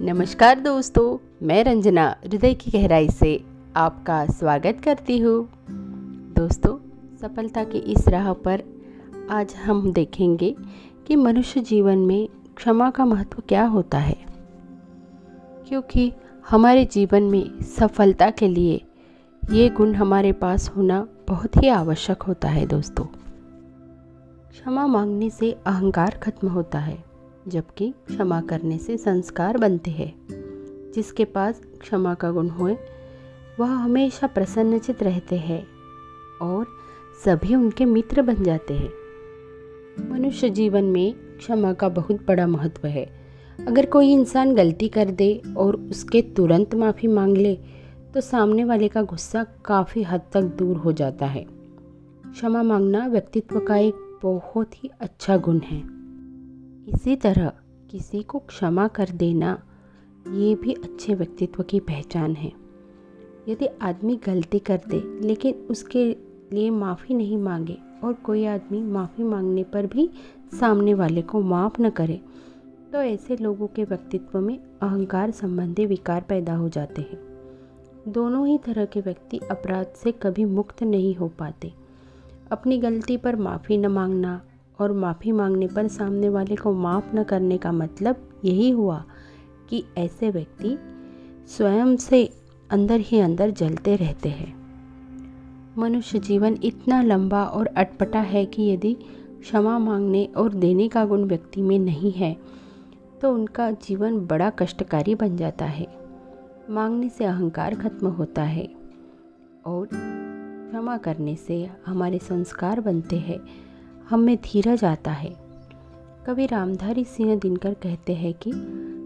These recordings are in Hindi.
नमस्कार दोस्तों, मैं रंजना हृदय की गहराई से आपका स्वागत करती हूँ। दोस्तों, सफलता की इस राह पर आज हम देखेंगे कि मनुष्य जीवन में क्षमा का महत्व क्या होता है। क्योंकि हमारे जीवन में सफलता के लिए ये गुण हमारे पास होना बहुत ही आवश्यक होता है दोस्तों। क्षमा मांगने से अहंकार खत्म होता है। जबकि क्षमा करने से संस्कार बनते हैं। जिसके पास क्षमा का गुण हो वह हमेशा प्रसन्नचित रहते हैं और सभी उनके मित्र बन जाते हैं। मनुष्य जीवन में क्षमा का बहुत बड़ा महत्व है। अगर कोई इंसान गलती कर दे और उसके तुरंत माफ़ी मांग ले तो सामने वाले का गुस्सा काफ़ी हद तक दूर हो जाता है। क्षमा मांगना व्यक्तित्व का एक बहुत ही अच्छा गुण है। इसी तरह किसी को क्षमा कर देना, ये भी अच्छे व्यक्तित्व की पहचान है। यदि आदमी गलती कर दे, लेकिन उसके लिए माफ़ी नहीं मांगे और कोई आदमी माफ़ी मांगने पर भी सामने वाले को माफ़ न करे तो ऐसे लोगों के व्यक्तित्व में अहंकार संबंधी विकार पैदा हो जाते हैं। दोनों ही तरह के व्यक्ति अपराध से कभी मुक्त नहीं हो पाते। अपनी गलती पर माफ़ी न मांगना और माफ़ी मांगने पर सामने वाले को माफ़ न करने का मतलब यही हुआ कि ऐसे व्यक्ति स्वयं से अंदर ही अंदर जलते रहते हैं। मनुष्य जीवन इतना लंबा और अटपटा है कि यदि क्षमा मांगने और देने का गुण व्यक्ति में नहीं है तो उनका जीवन बड़ा कष्टकारी बन जाता है। मांगने से अहंकार खत्म होता है और क्षमा करने से हमारे संस्कार बनते हैं। हमें धीरज आता है। कवि रामधारी सिंह दिनकर कहते हैं कि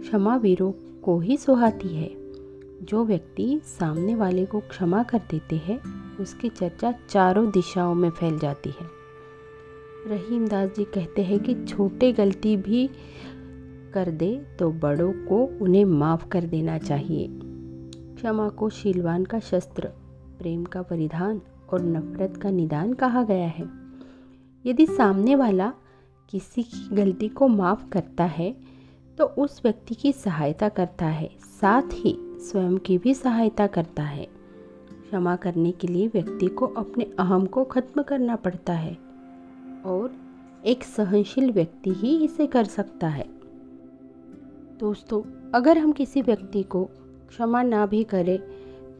क्षमा वीरों को ही सुहाती है। जो व्यक्ति सामने वाले को क्षमा कर देते हैं, उसकी चर्चा चारों दिशाओं में फैल जाती है। रहीम दास जी कहते हैं कि छोटे गलती भी कर दे तो बड़ों को उन्हें माफ़ कर देना चाहिए। क्षमा को शीलवान का शस्त्र, प्रेम का परिधान और नफरत का निदान कहा गया है। यदि सामने वाला किसी की गलती को माफ़ करता है तो उस व्यक्ति की सहायता करता है। साथ ही स्वयं की भी सहायता करता है। क्षमा करने के लिए व्यक्ति को अपने अहम को खत्म करना पड़ता है और एक सहनशील व्यक्ति ही इसे कर सकता है। दोस्तों, अगर हम किसी व्यक्ति को क्षमा ना भी करें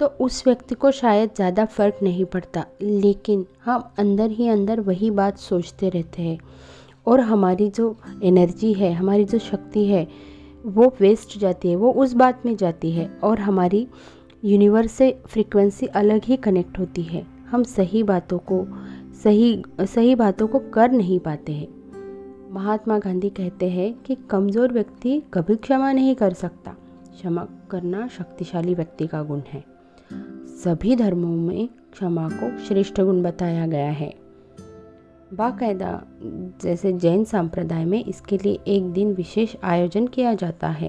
तो उस व्यक्ति को शायद ज़्यादा फ़र्क नहीं पड़ता। लेकिन हम अंदर ही अंदर वही बात सोचते रहते हैं। और हमारी जो एनर्जी है, हमारी जो शक्ति है, वो वेस्ट जाती है, वो उस बात में जाती है। और हमारी यूनिवर्स से फ्रीक्वेंसी अलग ही कनेक्ट होती है। हम सही बातों को, सही सही बातों को कर नहीं पाते हैं। महात्मा गांधी कहते हैं कि कमज़ोर व्यक्ति कभी क्षमा नहीं कर सकता। क्षमा करना शक्तिशाली व्यक्ति का गुण है। सभी धर्मों में क्षमा को श्रेष्ठ गुण बताया गया है। बाकायदा, जैसे जैन संप्रदाय में इसके लिए एक दिन विशेष आयोजन किया जाता है।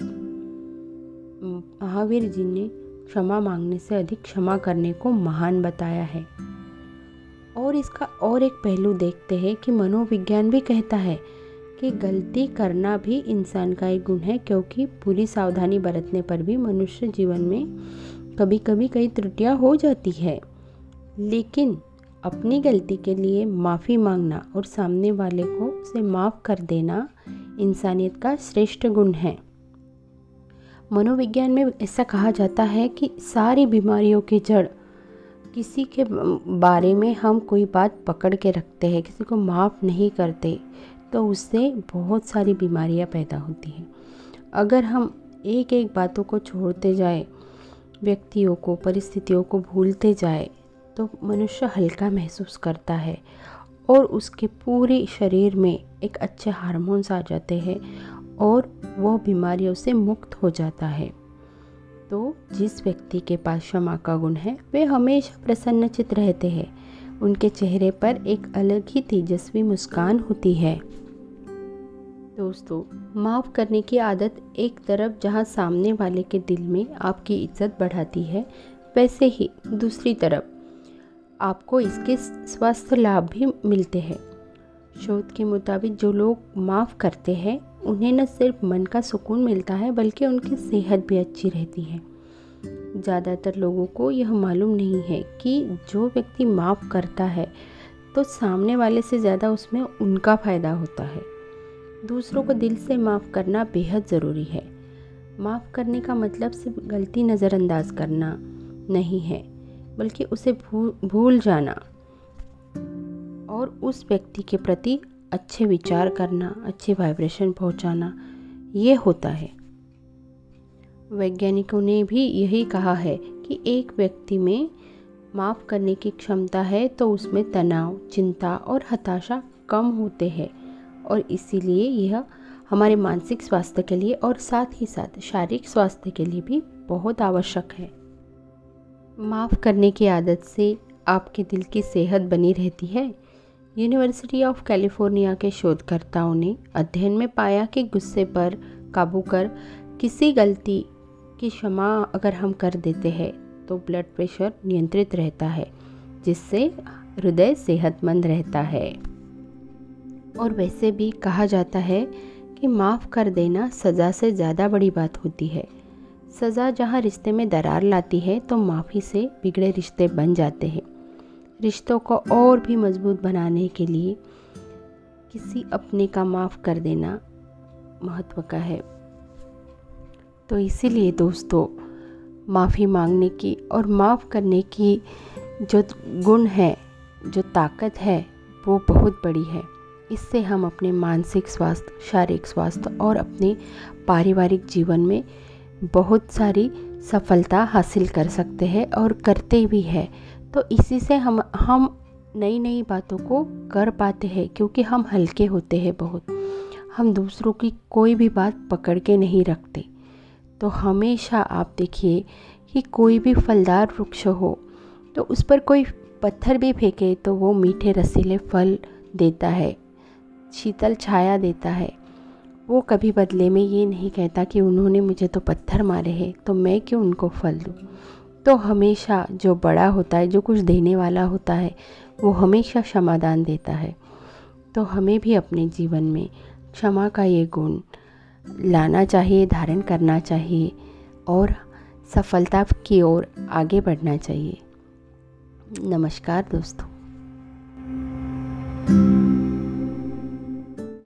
महावीर जी ने क्षमा मांगने से अधिक क्षमा करने को महान बताया है। और इसका और एक पहलू देखते हैं कि मनोविज्ञान भी कहता है कि गलती करना भी इंसान का एक गुण है, क्योंकि पूरी सावधानी बरतने पर भी मनुष्य जीवन में कभी कभी कई त्रुटियाँ हो जाती है। लेकिन अपनी गलती के लिए माफ़ी मांगना और सामने वाले को उसे माफ़ कर देना इंसानियत का श्रेष्ठ गुण है। मनोविज्ञान में ऐसा कहा जाता है कि सारी बीमारियों की जड़, किसी के बारे में हम कोई बात पकड़ के रखते हैं, किसी को माफ़ नहीं करते तो उससे बहुत सारी बीमारियाँ पैदा होती हैं। अगर हम एक एक बातों को छोड़ते जाए व्यक्तियों को, परिस्थितियों को भूलते जाए तो मनुष्य हल्का महसूस करता है और उसके पूरे शरीर में एक अच्छे हार्मोन्स आ जाते हैं और वह बीमारियों से मुक्त हो जाता है। तो जिस व्यक्ति के पास क्षमा का गुण है, वे हमेशा प्रसन्नचित रहते हैं। उनके चेहरे पर एक अलग ही तेजस्वी मुस्कान होती है। दोस्तों, माफ़ करने की आदत एक तरफ़ जहाँ सामने वाले के दिल में आपकी इज़्ज़त बढ़ाती है, वैसे ही दूसरी तरफ़ आपको इसके स्वास्थ्य लाभ भी मिलते हैं। शोध के मुताबिक जो लोग माफ़ करते हैं, उन्हें न सिर्फ़ मन का सुकून मिलता है, बल्कि उनकी सेहत भी अच्छी रहती है। ज़्यादातर लोगों को यह मालूम नहीं है कि जो व्यक्ति माफ़ करता है तो सामने वाले से ज़्यादा उसमें उनका फ़ायदा होता है। दूसरों को दिल से माफ़ करना बेहद ज़रूरी है। माफ़ करने का मतलब सिर्फ़ गलती नज़रअंदाज करना नहीं है, बल्कि उसे भूल भूल जाना और उस व्यक्ति के प्रति अच्छे विचार करना, अच्छे वाइब्रेशन पहुंचाना, ये होता है। वैज्ञानिकों ने भी यही कहा है कि एक व्यक्ति में माफ़ करने की क्षमता है तो उसमें तनाव, चिंता और हताशा कम होते हैं। और इसीलिए यह हमारे मानसिक स्वास्थ्य के लिए और साथ ही साथ शारीरिक स्वास्थ्य के लिए भी बहुत आवश्यक है। माफ़ करने की आदत से आपके दिल की सेहत बनी रहती है। यूनिवर्सिटी ऑफ़ कैलिफ़ोर्निया के शोधकर्ताओं ने अध्ययन में पाया कि गुस्से पर काबू कर किसी गलती की क्षमा अगर हम कर देते हैं तो ब्लड प्रेशर नियंत्रित रहता है, जिससे हृदय सेहतमंद रहता है। और वैसे भी कहा जाता है कि माफ़ कर देना सज़ा से ज़्यादा बड़ी बात होती है। सज़ा जहाँ रिश्ते में दरार लाती है तो माफ़ी से बिगड़े रिश्ते बन जाते हैं। रिश्तों को और भी मज़बूत बनाने के लिए किसी अपने का माफ़ कर देना महत्व का है। तो इसीलिए दोस्तों, माफ़ी मांगने की और माफ़ करने की जो गुण है, जो ताकत है, वो बहुत बड़ी है। इससे हम अपने मानसिक स्वास्थ्य, शारीरिक स्वास्थ्य और अपने पारिवारिक जीवन में बहुत सारी सफलता हासिल कर सकते हैं और करते भी हैं। तो इसी से हम हम नई नई बातों को कर पाते हैं क्योंकि हम हल्के होते हैं बहुत। हम दूसरों की कोई भी बात पकड़ के नहीं रखते। तो हमेशा आप देखिए कि कोई भी फलदार वृक्ष हो तो उस पर कोई पत्थर भी फेंके तो वो मीठे रसीले फल देता है। शीतल छाया देता है। वो कभी बदले में ये नहीं कहता कि उन्होंने मुझे तो पत्थर मारे हैं तो मैं क्यों उनको फल दूँ? तो हमेशा जो बड़ा होता है, जो कुछ देने वाला होता है, वो हमेशा क्षमादान देता है। तो हमें भी अपने जीवन में क्षमा का ये गुण लाना चाहिए, धारण करना चाहिए और सफलता की ओर आगे बढ़ना चाहिए। नमस्कार दोस्तों।